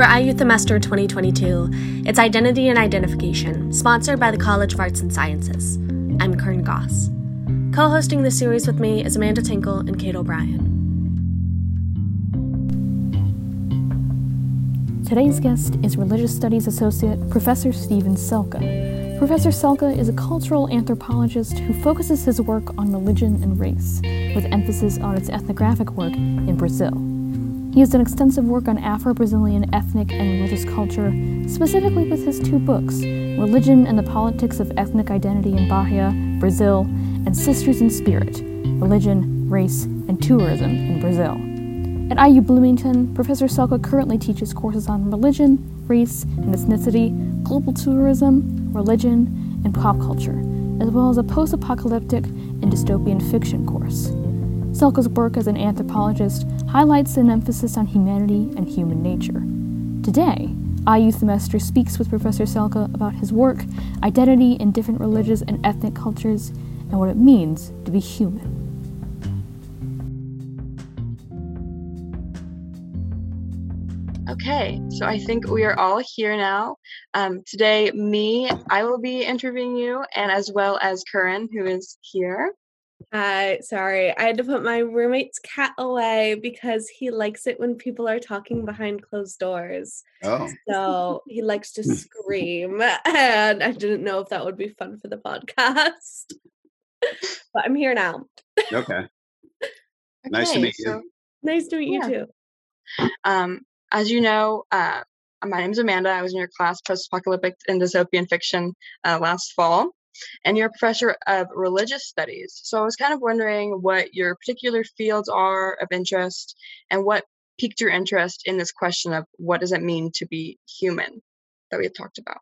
For IU Themester 2022, it's Identity and Identification, sponsored by the College of Arts and Sciences. I'm Kern Goss. Co hosting this series with me is Amanda Tinkle and Kate O'Brien. Today's guest is Religious Studies Associate Professor Stephen Selka. Professor Selka is a cultural anthropologist who focuses his work on religion and race, with emphasis on its ethnographic work in Brazil. He has done extensive work on Afro Brazilian ethnic and religious culture, specifically with his two books Religion and the Politics of Ethnic Identity in Bahia, Brazil, and Sisters in Spirit Religion, Race, and Tourism in Brazil. At IU Bloomington, Professor Selka currently teaches courses on religion, race and ethnicity, global tourism, religion, and pop culture, as well as a post apocalyptic and dystopian fiction course. Selka's work as an anthropologist highlights an emphasis on humanity and human nature. Today, Themester speaks with Professor Selka about his work, identity in different religious and ethnic cultures, and what it means to be human. Okay, so I think we are all here now. Um, today, me, I will be interviewing you, and as well as Curran, who is here. Hi, sorry. I had to put my roommate's cat away because he likes it when people are talking behind closed doors. Oh. So he likes to scream. And I didn't know if that would be fun for the podcast. but I'm here now. Okay. nice to Okay, meet you. so, Nice to meet Yeah. you too. um, as you know, uh, my name is Amanda. I was in your class, Post-Apocalyptic and Dystopian Fiction, uh, last fall. And you're a professor of religious studies. So I was kind of wondering what your particular fields are of interest and what piqued your interest in this question of what does it mean to be human that we had talked about.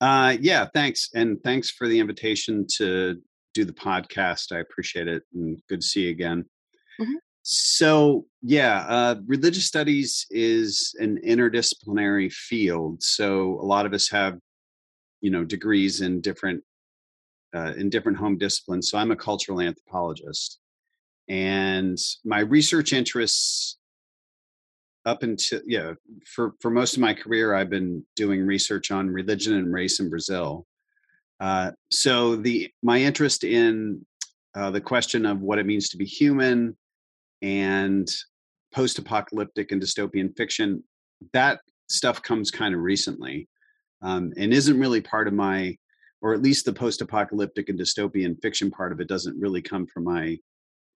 Uh, yeah, thanks. And thanks for the invitation to do the podcast. I appreciate it. And good to see you again. Mhm. So, yeah, uh, religious studies is an interdisciplinary field. So, a lot of us have, you know, degrees in different uh, in different home disciplines. So, I'm a cultural anthropologist, and my research interests up until yeah for for most of my career i've been doing research on religion and race in brazil uh, so the my interest in uh, the question of what it means to be human and post-apocalyptic and dystopian fiction that stuff comes kind of recently um, and isn't really part of my or at least the post-apocalyptic and dystopian fiction part of it doesn't really come from my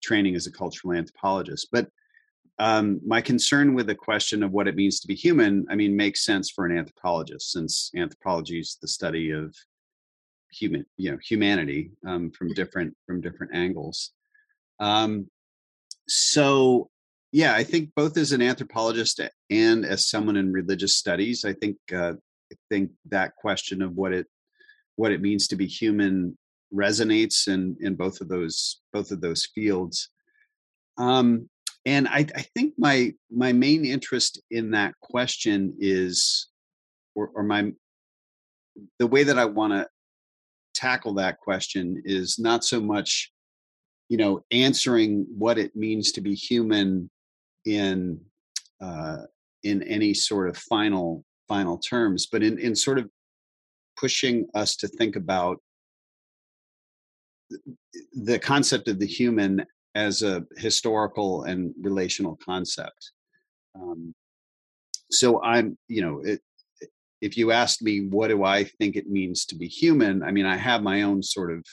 training as a cultural anthropologist but um, my concern with the question of what it means to be human, I mean, makes sense for an anthropologist since anthropology is the study of human, you know, humanity um, from different from different angles. Um, so, yeah, I think both as an anthropologist and as someone in religious studies, I think uh, I think that question of what it what it means to be human resonates in in both of those both of those fields. Um, and I, I think my my main interest in that question is or, or my the way that i want to tackle that question is not so much you know answering what it means to be human in uh, in any sort of final final terms but in in sort of pushing us to think about the concept of the human as a historical and relational concept. Um, so I'm, you know, it, if you asked me what do I think it means to be human, I mean, I have my own sort of,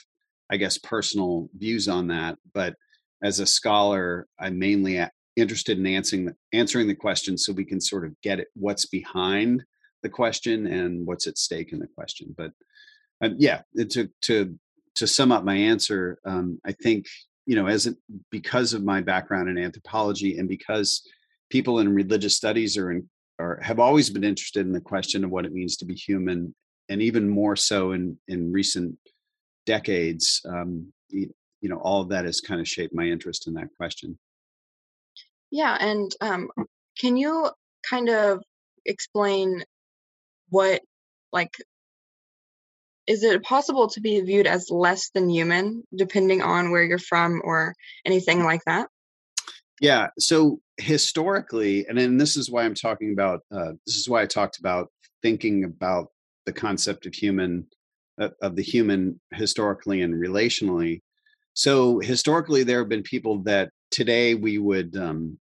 I guess, personal views on that. But as a scholar, I'm mainly interested in answering the, answering the question so we can sort of get it what's behind the question and what's at stake in the question. But um, yeah, to to to sum up my answer, um, I think you know as it, because of my background in anthropology and because people in religious studies are in or have always been interested in the question of what it means to be human and even more so in in recent decades um, you, you know all of that has kind of shaped my interest in that question Yeah, and um, can you kind of explain what, like, is it possible to be viewed as less than human depending on where you're from or anything like that? Yeah. So historically, and then this is why I'm talking about. Uh, this is why I talked about thinking about the concept of human, uh, of the human historically and relationally. So historically, there have been people that today we would um,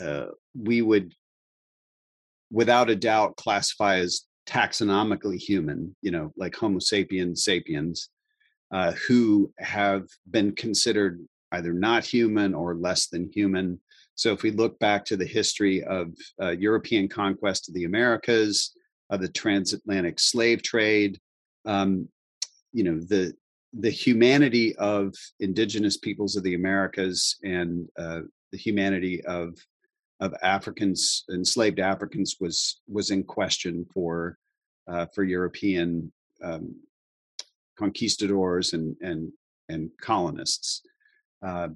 uh, we would without a doubt classify as taxonomically human. You know, like Homo sapiens sapiens, uh, who have been considered either not human or less than human. So if we look back to the history of uh, European conquest of the Americas, of the transatlantic slave trade, um, you know the the humanity of indigenous peoples of the Americas and uh, the humanity of of Africans, enslaved Africans, was was in question for uh, for European um, conquistadors and and and colonists. Uh,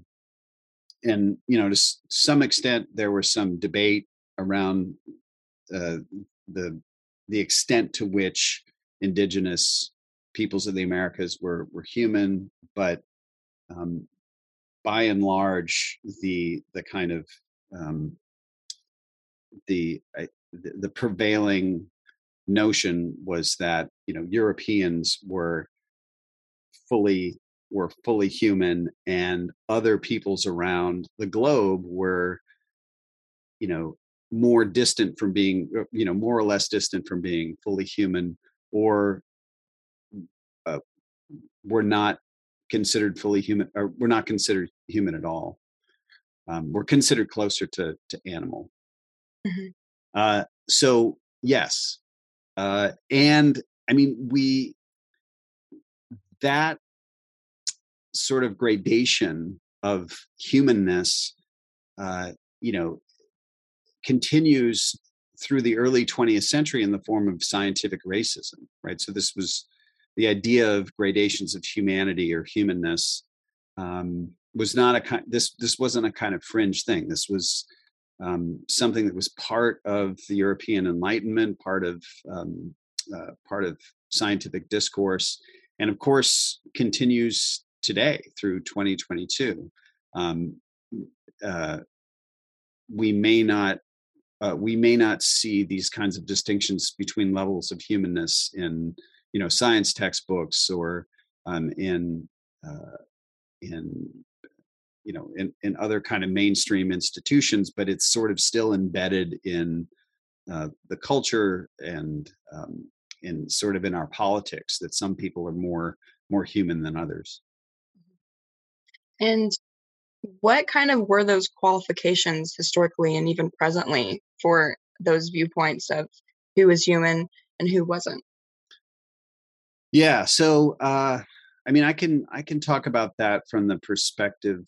and you know, to some extent, there was some debate around uh, the the extent to which indigenous peoples of the Americas were were human, but um, by and large, the the kind of um, the, the the prevailing notion was that you know Europeans were fully were fully human and other peoples around the globe were you know more distant from being uh, you know more or less distant from being fully human or uh, were not considered fully human or we're not considered human at all. Um, we're considered closer to to animal mm-hmm. uh, so yes uh, and i mean we that sort of gradation of humanness, uh, you know, continues through the early 20th century in the form of scientific racism, right? So this was the idea of gradations of humanity or humanness um, was not a kind. This this wasn't a kind of fringe thing. This was um, something that was part of the European Enlightenment, part of um, uh, part of scientific discourse, and of course continues today through 2022. Um, uh, we may not uh, we may not see these kinds of distinctions between levels of humanness in you know science textbooks or um, in uh, in you know in, in other kind of mainstream institutions but it's sort of still embedded in uh, the culture and um, in sort of in our politics that some people are more more human than others and what kind of were those qualifications historically and even presently for those viewpoints of who was human and who wasn't? Yeah, so uh, I mean, I can I can talk about that from the perspective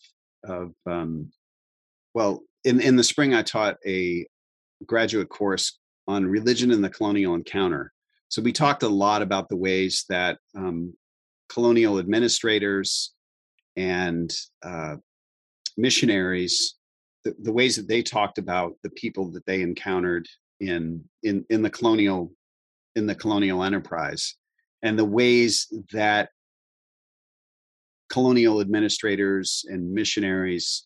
of um, well, in in the spring I taught a graduate course on religion and the colonial encounter. So we talked a lot about the ways that um, colonial administrators and uh, missionaries, the, the ways that they talked about the people that they encountered in in in the colonial in the colonial enterprise, and the ways that colonial administrators and missionaries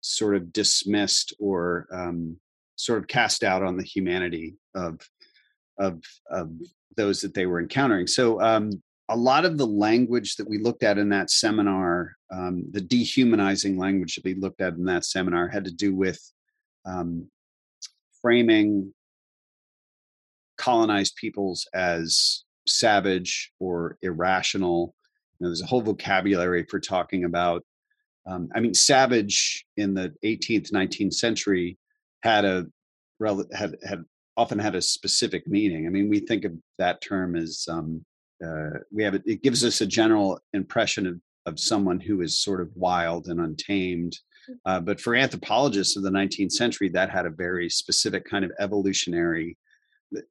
sort of dismissed or um, sort of cast out on the humanity of of of those that they were encountering. So um, a lot of the language that we looked at in that seminar, um, the dehumanizing language that we looked at in that seminar, had to do with um, framing colonized peoples as savage or irrational. Know, there's a whole vocabulary for talking about. Um, I mean, savage in the 18th, 19th century had a had had often had a specific meaning. I mean, we think of that term as um, uh, we have it, it gives us a general impression of, of someone who is sort of wild and untamed. Mm. Uh, but for anthropologists of the 19th century, that had a very specific kind of evolutionary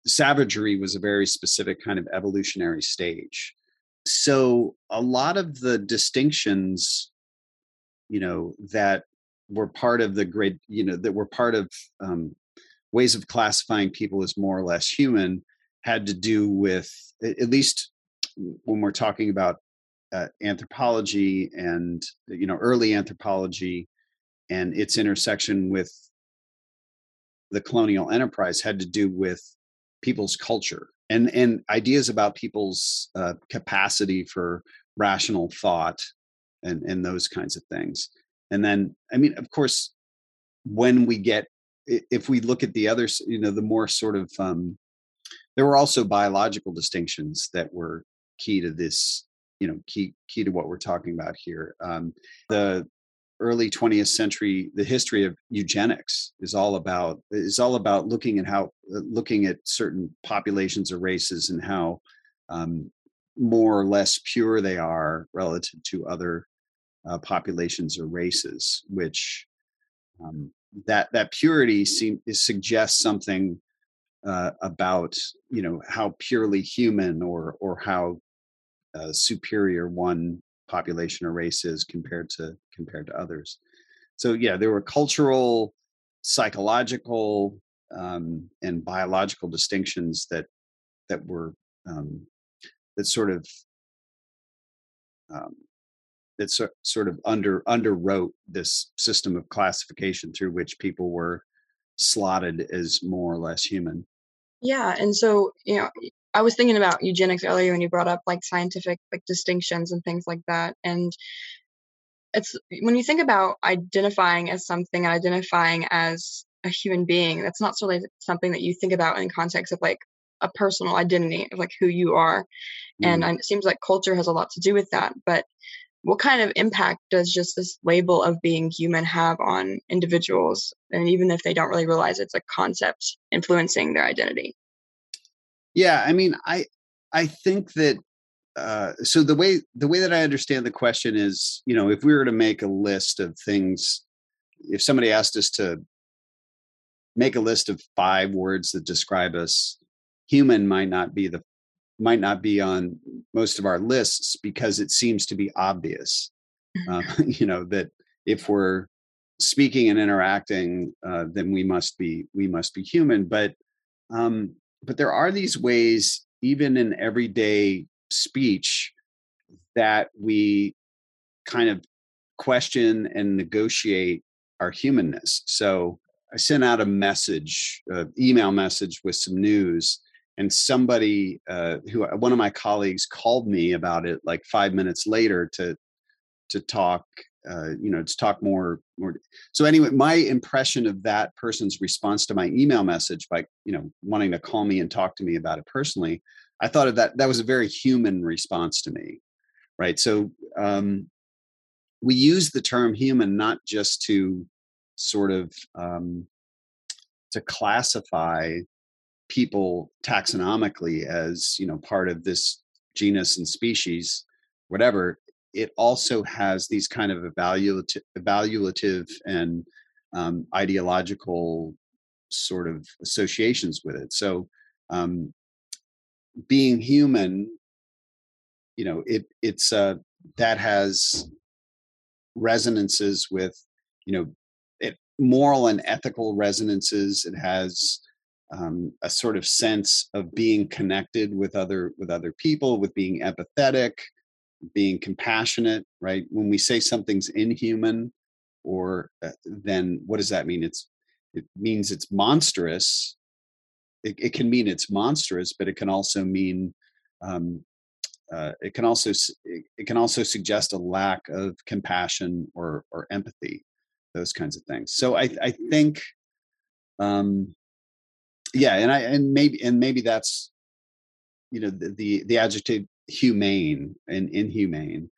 savagery was a very specific kind of evolutionary stage. So a lot of the distinctions, you know, that were part of the great, you know, that were part of um, ways of classifying people as more or less human had to do with at least when we're talking about uh, anthropology and you know early anthropology and its intersection with the colonial enterprise had to do with people's culture and and ideas about people's uh, capacity for rational thought and and those kinds of things. And then i mean of course when we get if we look at the other you know the more sort of um there were also biological distinctions that were key to this you know key key to what we're talking about here. Um the early 20th century the history of eugenics is all about is all about looking at how uh, looking at certain populations or races and how um, more or less pure they are relative to other uh, populations or races which um, that that purity seem suggests something uh, about you know how purely human or or how uh, superior one population or race is compared to compared to others. So yeah, there were cultural, psychological, um, and biological distinctions that that were um, that sort of um, that so, sort of under underwrote this system of classification through which people were slotted as more or less human. Yeah, and so you know, I was thinking about eugenics earlier when you brought up like scientific like distinctions and things like that. And it's when you think about identifying as something and identifying as a human being, that's not really something that you think about in context of like a personal identity of like who you are. Mm. And it seems like culture has a lot to do with that. But what kind of impact does just this label of being human have on individuals? And even if they don't really realize it's a concept influencing their identity? Yeah, I mean, I I think that uh, so the way the way that I understand the question is, you know, if we were to make a list of things, if somebody asked us to make a list of five words that describe us, human might not be the might not be on most of our lists because it seems to be obvious. Uh, you know that if we're speaking and interacting, uh, then we must be we must be human. But um, but there are these ways, even in everyday speech, that we kind of question and negotiate our humanness. So I sent out a message, an email message with some news, and somebody uh, who one of my colleagues called me about it like five minutes later to to talk uh, you know to talk more more so anyway my impression of that person's response to my email message by you know wanting to call me and talk to me about it personally i thought of that that was a very human response to me right? So um, we use the term human not just to sort of um, to classify people taxonomically as you know part of this genus and species whatever it also has these kind of evaluative, evaluative and um, ideological sort of associations with it. So, um, being human, you know, it it's uh, that has resonances with, you know, it moral and ethical resonances. It has um, a sort of sense of being connected with other with other people, with being empathetic, being compassionate, right? When we say something's inhuman, or uh, then what does that mean? It's it means it's monstrous. It, it can mean it's monstrous, but it can also mean um, uh, it can also it can also suggest a lack of compassion or or empathy, those kinds of things. So I I think, um, yeah, and I and maybe and maybe that's you know the the, the adjective humane and inhumane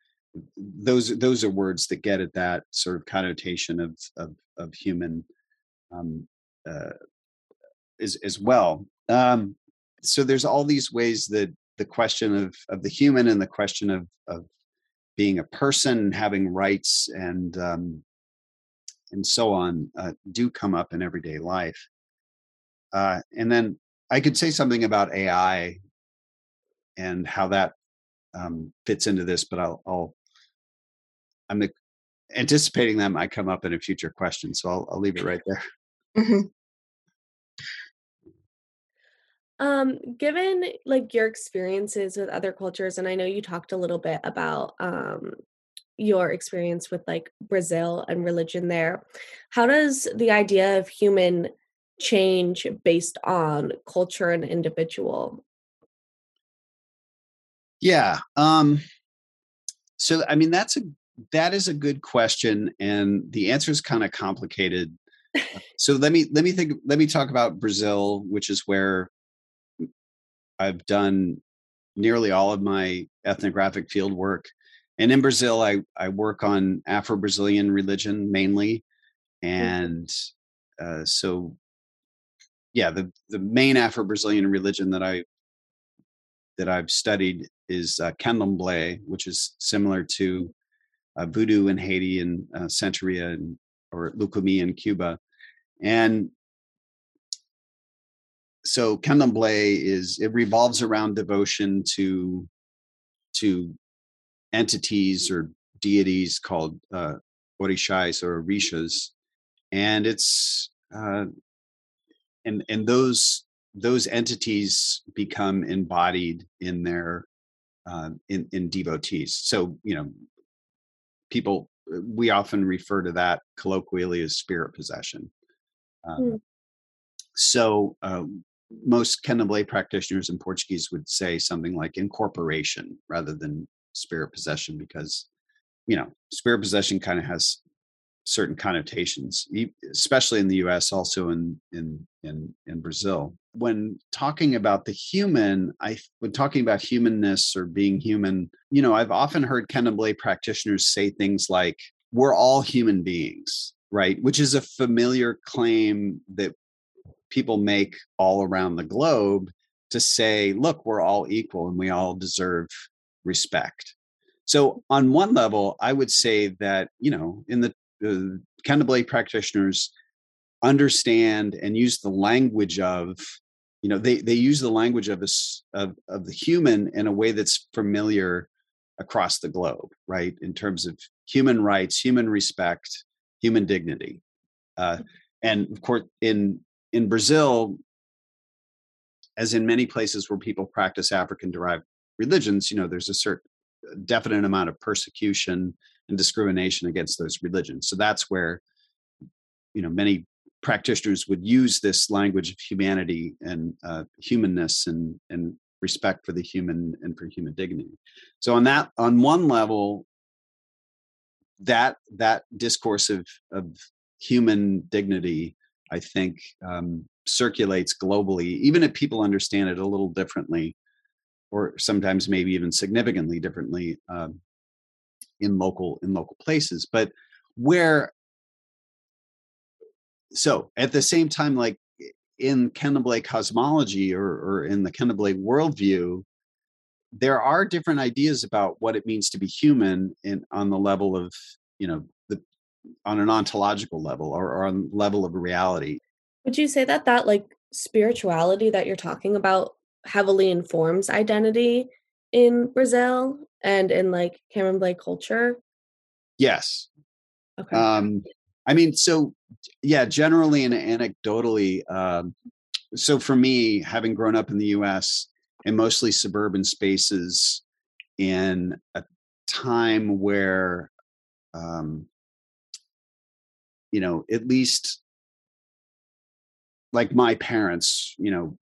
those those are words that get at that sort of connotation of of, of human um, uh, as as well. Um, so there's all these ways that the question of of the human and the question of of being a person, having rights, and um, and so on uh, do come up in everyday life. Uh, and then I could say something about AI and how that um, fits into this, but I'll, I'll I'm anticipating that might come up in a future question, so I'll, I'll leave it right there. Mm-hmm. Um, given like your experiences with other cultures, and I know you talked a little bit about um your experience with like Brazil and religion there. How does the idea of human change based on culture and individual? Yeah. Um so I mean that's a that is a good question and the answer is kind of complicated. so let me let me think let me talk about Brazil, which is where I've done nearly all of my ethnographic field work and in Brazil, I I work on Afro Brazilian religion mainly, and uh, so yeah, the the main Afro Brazilian religion that I that I've studied is uh, Candomblé, which is similar to uh, Voodoo in Haiti and uh, Santeria and or Lucumí in Cuba, and so Candomblé is it revolves around devotion to to entities or deities called uh, orishas or orishas, and it's uh, and and those those entities become embodied in their uh, in in devotees. So you know, people we often refer to that colloquially as spirit possession. Um, mm. So uh, most Candomblé practitioners in Portuguese would say something like incorporation rather than spirit possession because you know spirit possession kind of has certain connotations especially in the US also in in in in Brazil when talking about the human i when talking about humanness or being human you know i've often heard candomblé practitioners say things like we're all human beings right which is a familiar claim that people make all around the globe to say look we're all equal and we all deserve respect. So, on one level, I would say that, you know, in the uh, Candomblé practitioners understand and use the language of, you know, they, they use the language of, us, of, of the human in a way that's familiar across the globe, right? In terms of human rights, human respect, human dignity. Uh, and of course, in in Brazil, as in many places where people practice African derived religions, you know, there's a certain definite amount of persecution and discrimination against those religions. So that's where, you know, many practitioners would use this language of humanity and uh, humanness and and respect for the human and for human dignity. So on that, on one level, that that discourse of of human dignity, I think, um, circulates globally, even if people understand it a little differently or sometimes maybe even significantly differently um, in local in local places but where so at the same time like in Candomblé cosmology or, or in the Candomblé worldview there are different ideas about what it means to be human in on the level of you know the on an ontological level or, or on level of reality would you say that that like spirituality that you're talking about heavily informs identity in Brazil and in like Candomblé culture? Yes. Okay. Um, I mean, so yeah, generally and anecdotally, um, so for me, having grown up in the U.S. in mostly suburban spaces, in a time where, um, you know, at least like my parents, you know,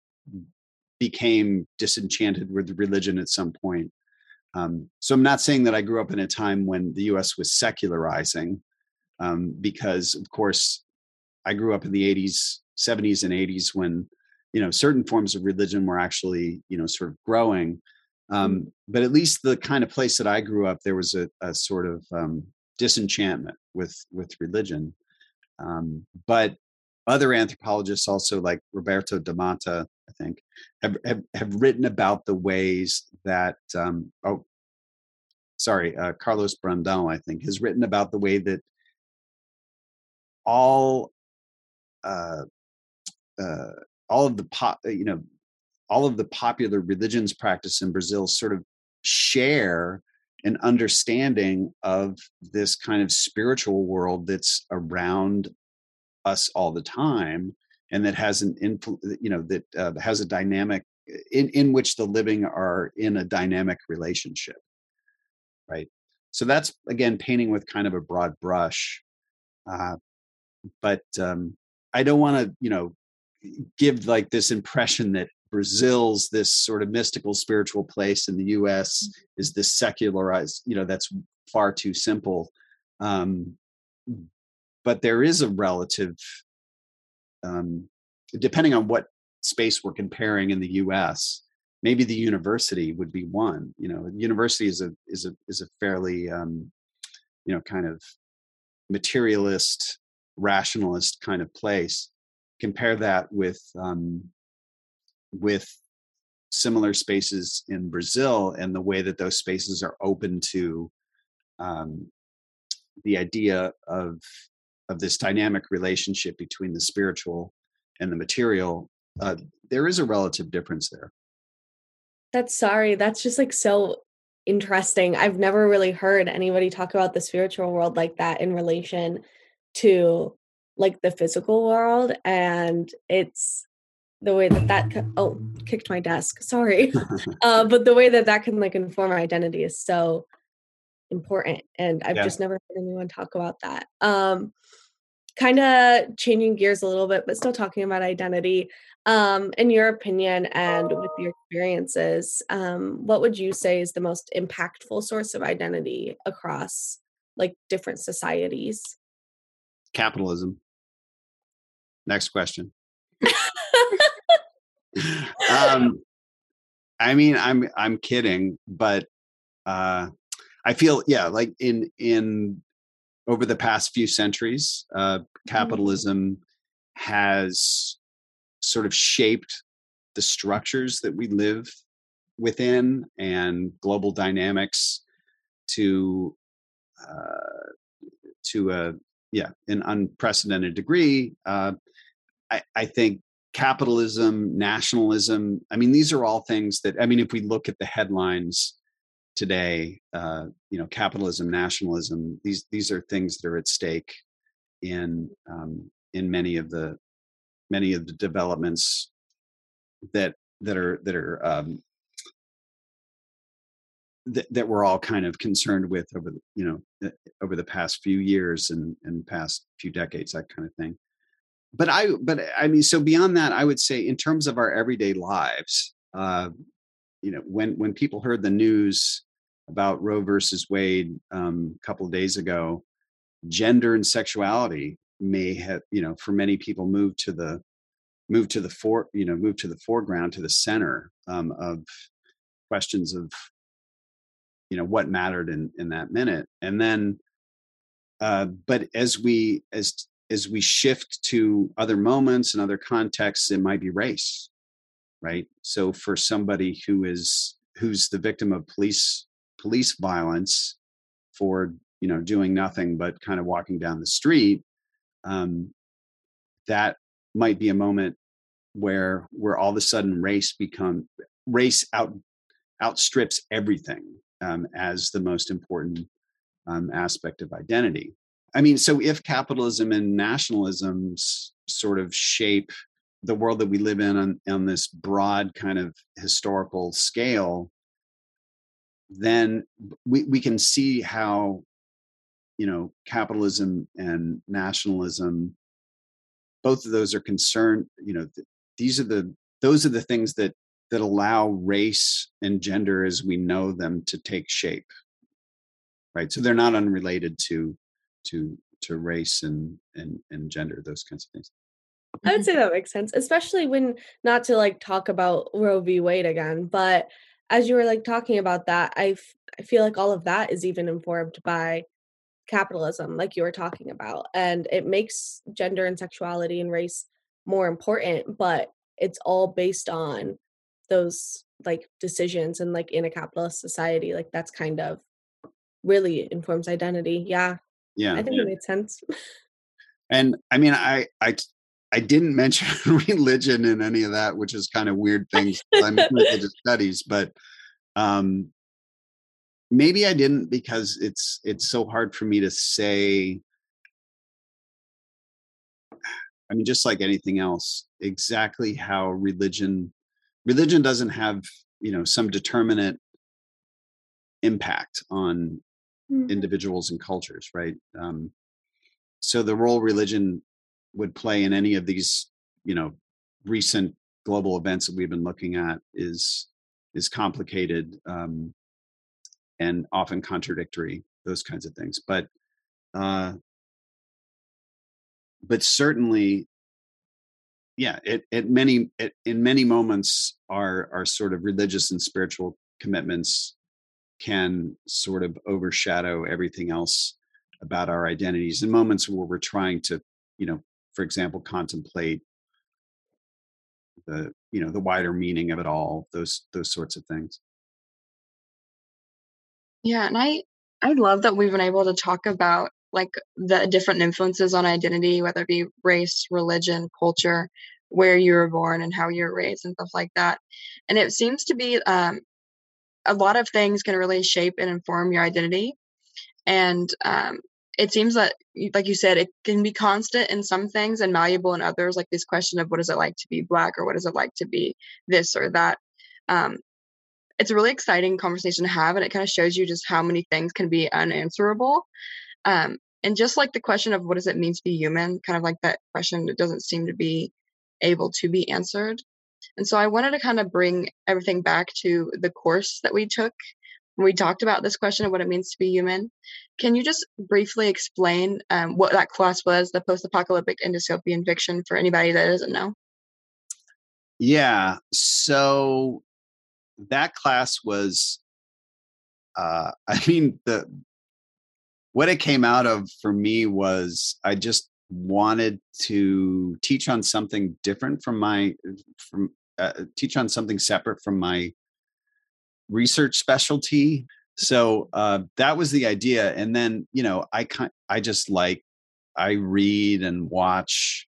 became disenchanted with religion at some point. Um, so I'm not saying that I grew up in a time when the U.S. was secularizing, um, because of course I grew up in the 80s, 70s, and 80s when you know certain forms of religion were actually you know sort of growing. Um, mm. but at least the kind of place that I grew up, there was a, a sort of um, disenchantment with with religion. Um, but other anthropologists, also like Roberto DaMatta, I think, have, have, have written about the ways that, um, oh, sorry, uh, Carlos Brandão, I think, has written about the way that all, uh, uh, all of the pop, uh, you know, all of the popular religions practice in Brazil sort of share an understanding of this kind of spiritual world that's around us all the time and that has an influ- you know that uh, has a dynamic in, in which the living are in a dynamic relationship right? So that's again painting with kind of a broad brush uh, but um, i don't want to you know give like this impression that brazil's this sort of mystical spiritual place in the us is this secularized you know that's far too simple um, but there is a relative um, depending on what space we're comparing in the us maybe the university would be one you know university is a is a is a fairly um, you know kind of materialist rationalist kind of place compare that with um, with similar spaces in brazil and the way that those spaces are open to um, the idea of of this dynamic relationship between the spiritual and the material uh, there is a relative difference there that's sorry. That's just like so interesting. I've never really heard anybody talk about the spiritual world like that in relation to like the physical world and it's the way that that oh kicked my desk sorry uh, but the way that that can like inform our identity is so important and i've yeah. just never heard anyone talk about that um kind of changing gears a little bit but still talking about identity um, in your opinion and with your experiences, um, what would you say is the most impactful source of identity across like different societies? Capitalism. Next question. um, I mean, I'm I'm kidding, but uh, I feel yeah, like in in over the past few centuries, uh, mm-hmm. capitalism has sort of shaped the structures that we live within and global dynamics to uh, to a yeah an unprecedented degree. Uh, I, I think capitalism, nationalism. I mean, these are all things that I mean, if we look at the headlines today, uh, you know, capitalism, nationalism. These these are things that are at stake in um, in many of the many of the developments that that are that are um, that, we're all kind of concerned with over the, you know uh, over the past few years and and past few decades that kind of thing. But i but i mean so beyond that i would say in terms of our everyday lives uh you know when when people heard the news about roe versus wade um, a couple of days ago gender and sexuality may have you know for many people moved to the moved to the fore you know moved to the foreground to the center um, of questions of you know what mattered in in that minute. And then uh, but as we as as we shift to other moments and other contexts it might be race right? So for somebody who is who's the victim of police police violence for you know doing nothing but kind of walking down the street um, that might be a moment where where all of a sudden race become race out outstrips everything um, as the most important um, aspect of identity. I mean, so if capitalism and nationalism sort of shape the world that we live in on, on this broad kind of historical scale, then we, we can see how you know capitalism and nationalism both of those are concerned you know these are the those are the things that that allow race and gender as we know them to take shape right? So they're not unrelated to to to race and and and gender those kinds of things. I would say that makes sense especially when not to like talk about roe v. Wade again but as you were like talking about that I, f- I feel like all of that is even informed by capitalism like you were talking about and it makes gender and sexuality and race more important but it's all based on those like decisions and like in a capitalist society like that's kind of really informs identity yeah yeah i think yeah. it made sense and i mean i i i didn't mention religion in any of that which is kind of weird things i'm religious studies but um maybe I didn't because it's it's so hard for me to say. I mean, just like anything else, exactly how religion religion doesn't have you know some determinate impact on mm-hmm. individuals and cultures right um, so the role religion would play in any of these you know recent global events that we've been looking at is is complicated um, and often contradictory those kinds of things but uh, but certainly yeah it, many it, in many moments our our sort of religious and spiritual commitments can sort of overshadow everything else about our identities. In moments where we're trying to you know for example contemplate the you know the wider meaning of it all those those sorts of things. Yeah and i i love that we've been able to talk about like the different influences on identity whether it be race religion culture where you were born and how you were raised and stuff like that. And it seems to be um, a lot of things can really shape and inform your identity. And um, it seems that like you said it can be constant in some things and malleable in others like this question of what is it like to be black or what is it like to be this or that. Um, it's a really exciting conversation to have and it kind of shows you just how many things can be unanswerable um, and just like the question of what does it mean to be human kind of like that question that doesn't seem to be able to be answered and so i wanted to kind of bring everything back to the course that we took we talked about this question of what it means to be human. Can you just briefly explain um, what that class was, the post apocalyptic and dystopian fiction, for anybody that doesn't know? Yeah. So that class was, uh, I mean, the what it came out of for me was I just wanted to teach on something different from my from uh, teach on something separate from my research specialty. So uh, that was the idea. And then, you know, I kind I just like I read and watch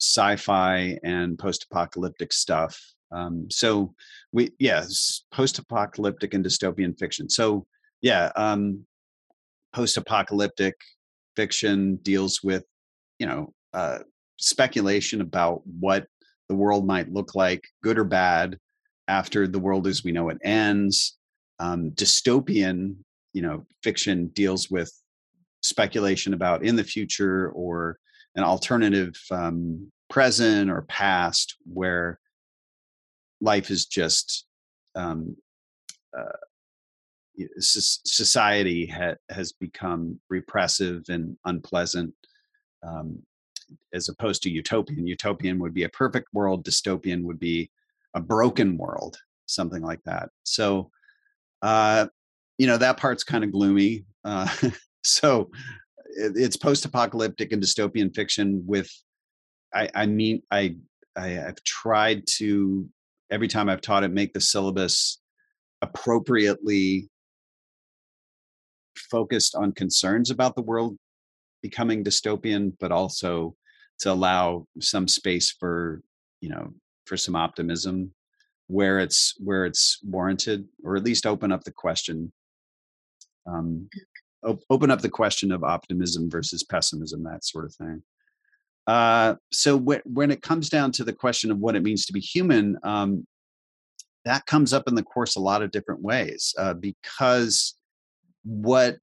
sci-fi and post-apocalyptic stuff. Um, so we yes, post-apocalyptic and dystopian fiction. So yeah, um, post-apocalyptic fiction deals with, you know, uh, speculation about what the world might look like, good or bad, after the world as we know it ends. Um, dystopian, you know, fiction deals with speculation about in the future or an alternative um, present or past where life is just um, uh, society ha- has become repressive and unpleasant um, as opposed to utopian utopian would be a perfect world dystopian would be a broken world, something like that. So, uh, you know, that part's kind of gloomy. Uh, so it, it's post-apocalyptic and dystopian fiction with, I, I mean, I, I have tried to every time I've taught it make the syllabus appropriately focused on concerns about the world becoming dystopian, but also to allow some space for you know for some optimism where it's where it's warranted or at least open up the question um, op- open up the question of optimism versus pessimism that sort of thing. Uh, so wh- when it comes down to the question of what it means to be human um, that comes up in the course a lot of different ways uh, because what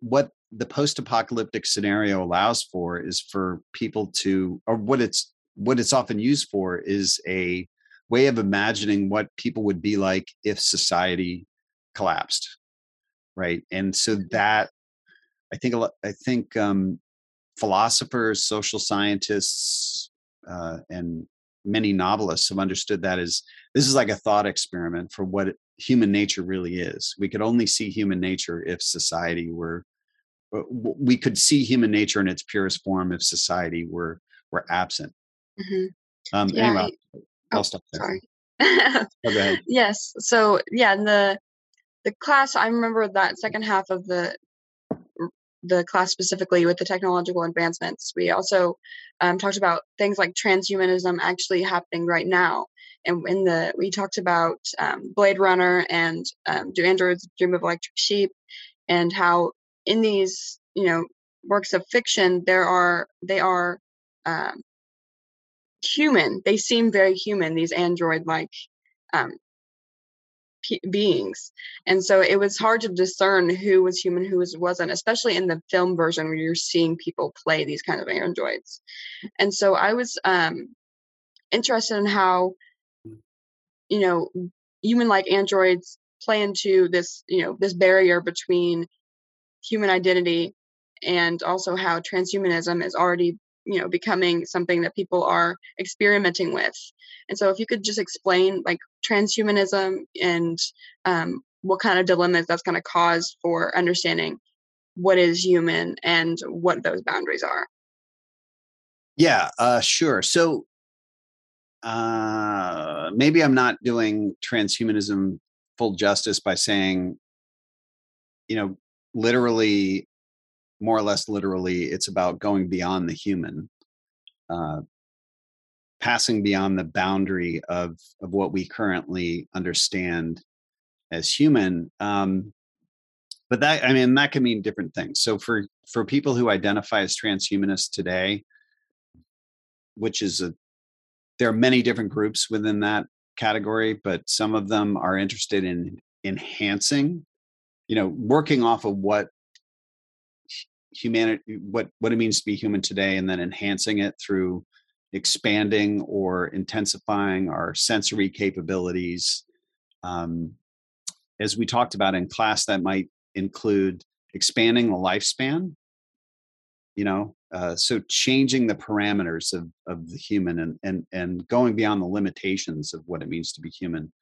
what the post-apocalyptic scenario allows for is for people to or what it's what it's often used for is a way of imagining what people would be like if society collapsed right and so mm-hmm. that i think a lot i think um, philosophers social scientists uh, and many novelists have understood that as this is like a thought experiment for what human nature really is we could only see human nature if society were uh, we could see human nature in its purest form if society were were absent Mm-hmm. Um, yeah, anyway, I, I'll oh, stop there. Sorry. oh, yes. So yeah, the the class I remember that second half of the the class specifically with the technological advancements. We also um, talked about things like transhumanism actually happening right now. And in the we talked about um, Blade Runner and um, Do Androids Dream of Electric Sheep, and how in these you know works of fiction there are they are um, human. They seem very human, these android like um, beings. And so it was hard to discern who was human who was wasn't especially in the film version where you're seeing people play these kind of androids. And so i was um interested in how you know human like androids play into this you know this barrier between human identity and also how transhumanism is already you know becoming something that people are experimenting with. And so if you could just explain like transhumanism and um, what kind of dilemmas that's going to cause for understanding what is human and what those boundaries are. Yeah uh, sure. So uh, maybe i'm not doing transhumanism full justice by saying you know literally more or less literally, it's about going beyond the human, uh, passing beyond the boundary of of what we currently understand as human. Um, but that I mean that can mean different things. So for for people who identify as transhumanists today, which is a there are many different groups within that category, but some of them are interested in enhancing, you know, working off of what humanity what what it means to be human today and then enhancing it through expanding or intensifying our sensory capabilities um, as we talked about in class that might include expanding the lifespan you know uh, so changing the parameters of of the human and and and going beyond the limitations of what it means to be human.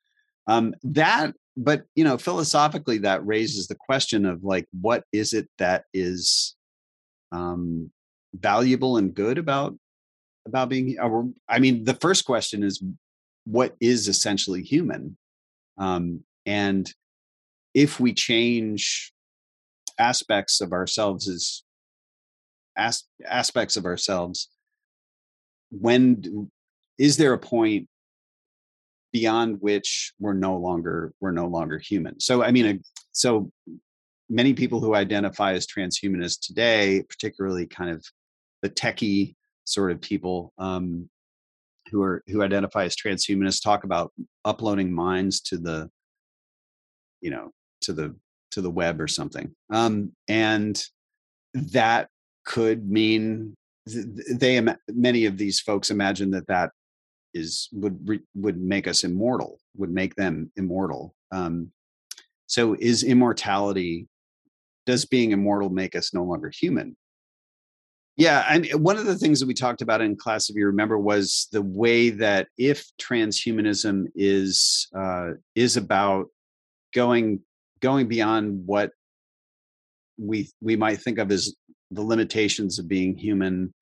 Um, that but you know philosophically that raises the question of like what is it that is um, valuable and good about about being i mean the first question is what is essentially human? Um, and if we change aspects of ourselves as as, aspects of ourselves when is there a point beyond which we're no longer we're no longer human? So i mean so many people who identify as transhumanists today, particularly kind of the techie sort of people um, who are who identify as transhumanists, talk about uploading minds to the, you know, to the to the web or something, um, and that could mean they many of these folks imagine that that is would would make us immortal, would make them immortal. Um, so is immortality does being immortal make us no longer human? Yeah, and one of the things that we talked about in class, if you remember, was the way that if transhumanism is uh, is about going going beyond what we we might think of as the limitations of being human,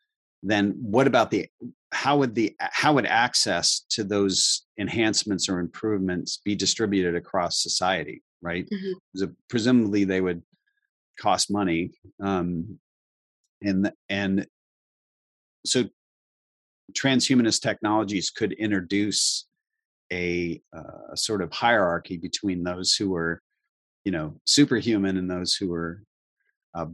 then what about the how would the how would access to those enhancements or improvements be distributed across society? Right, mm-hmm. presumably they would cost money um, and and so transhumanist technologies could introduce a, uh, a sort of hierarchy between those who are you know superhuman and those who are uh,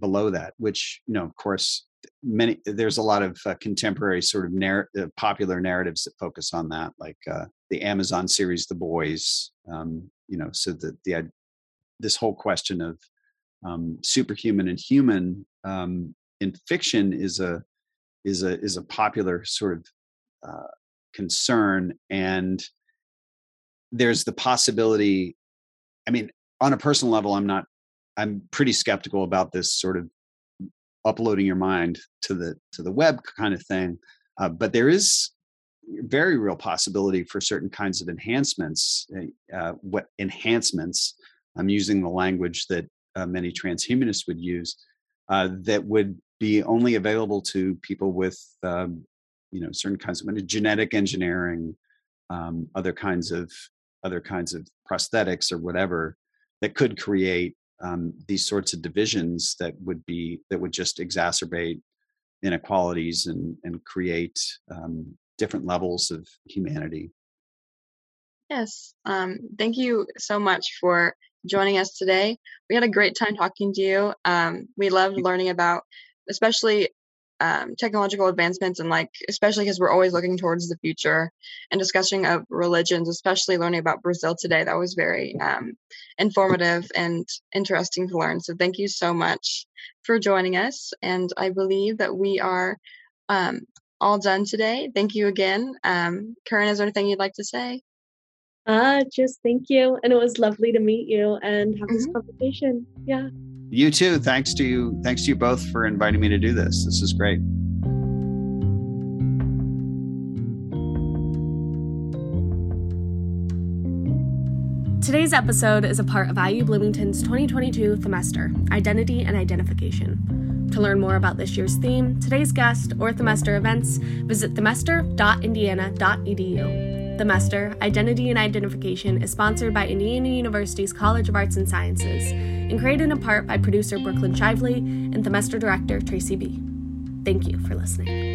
below that which you know of course many there's a lot of uh, contemporary sort of narr- uh, popular narratives that focus on that like uh, the amazon series the boys um, you know so that the this whole question of um, superhuman and human um, in fiction is a is a is a popular sort of uh, concern, and there's the possibility. I mean, on a personal level, I'm not. I'm pretty skeptical about this sort of uploading your mind to the to the web kind of thing, uh, but there is very real possibility for certain kinds of enhancements. Eh, uh, what enhancements? I'm using the language that uh, many transhumanists would use uh, that would be only available to people with um, you know certain kinds of genetic engineering um, other kinds of other kinds of prosthetics or whatever that could create um, these sorts of divisions that would be that would just exacerbate inequalities and and create um, different levels of humanity. Yes um, thank you so much for joining us today. We had a great time talking to you. Um, we loved learning about, especially um, technological advancements and like especially because we're always looking towards the future and discussing of religions especially learning about brazil today. That was very um, informative and interesting to learn. So thank you so much for joining us and i believe that we are um, all done today. Thank you again. Um, Karen, is there anything you'd like to say uh just thank you and it was lovely to meet you and have mm-hmm. this conversation yeah you too. Thanks to you. Thanks to you both for inviting me to do this. This is great. Today's episode is a part of IU Bloomington's 2022 Themester Identity and Identification. To learn more about this year's theme, today's guest, or Themester events, visit themester.indiana.edu. Themester Identity and Identification is sponsored by Indiana University's College of Arts and Sciences and created in part by producer Brooklyn Shively and The Themester director Tracy B. Thank you for listening.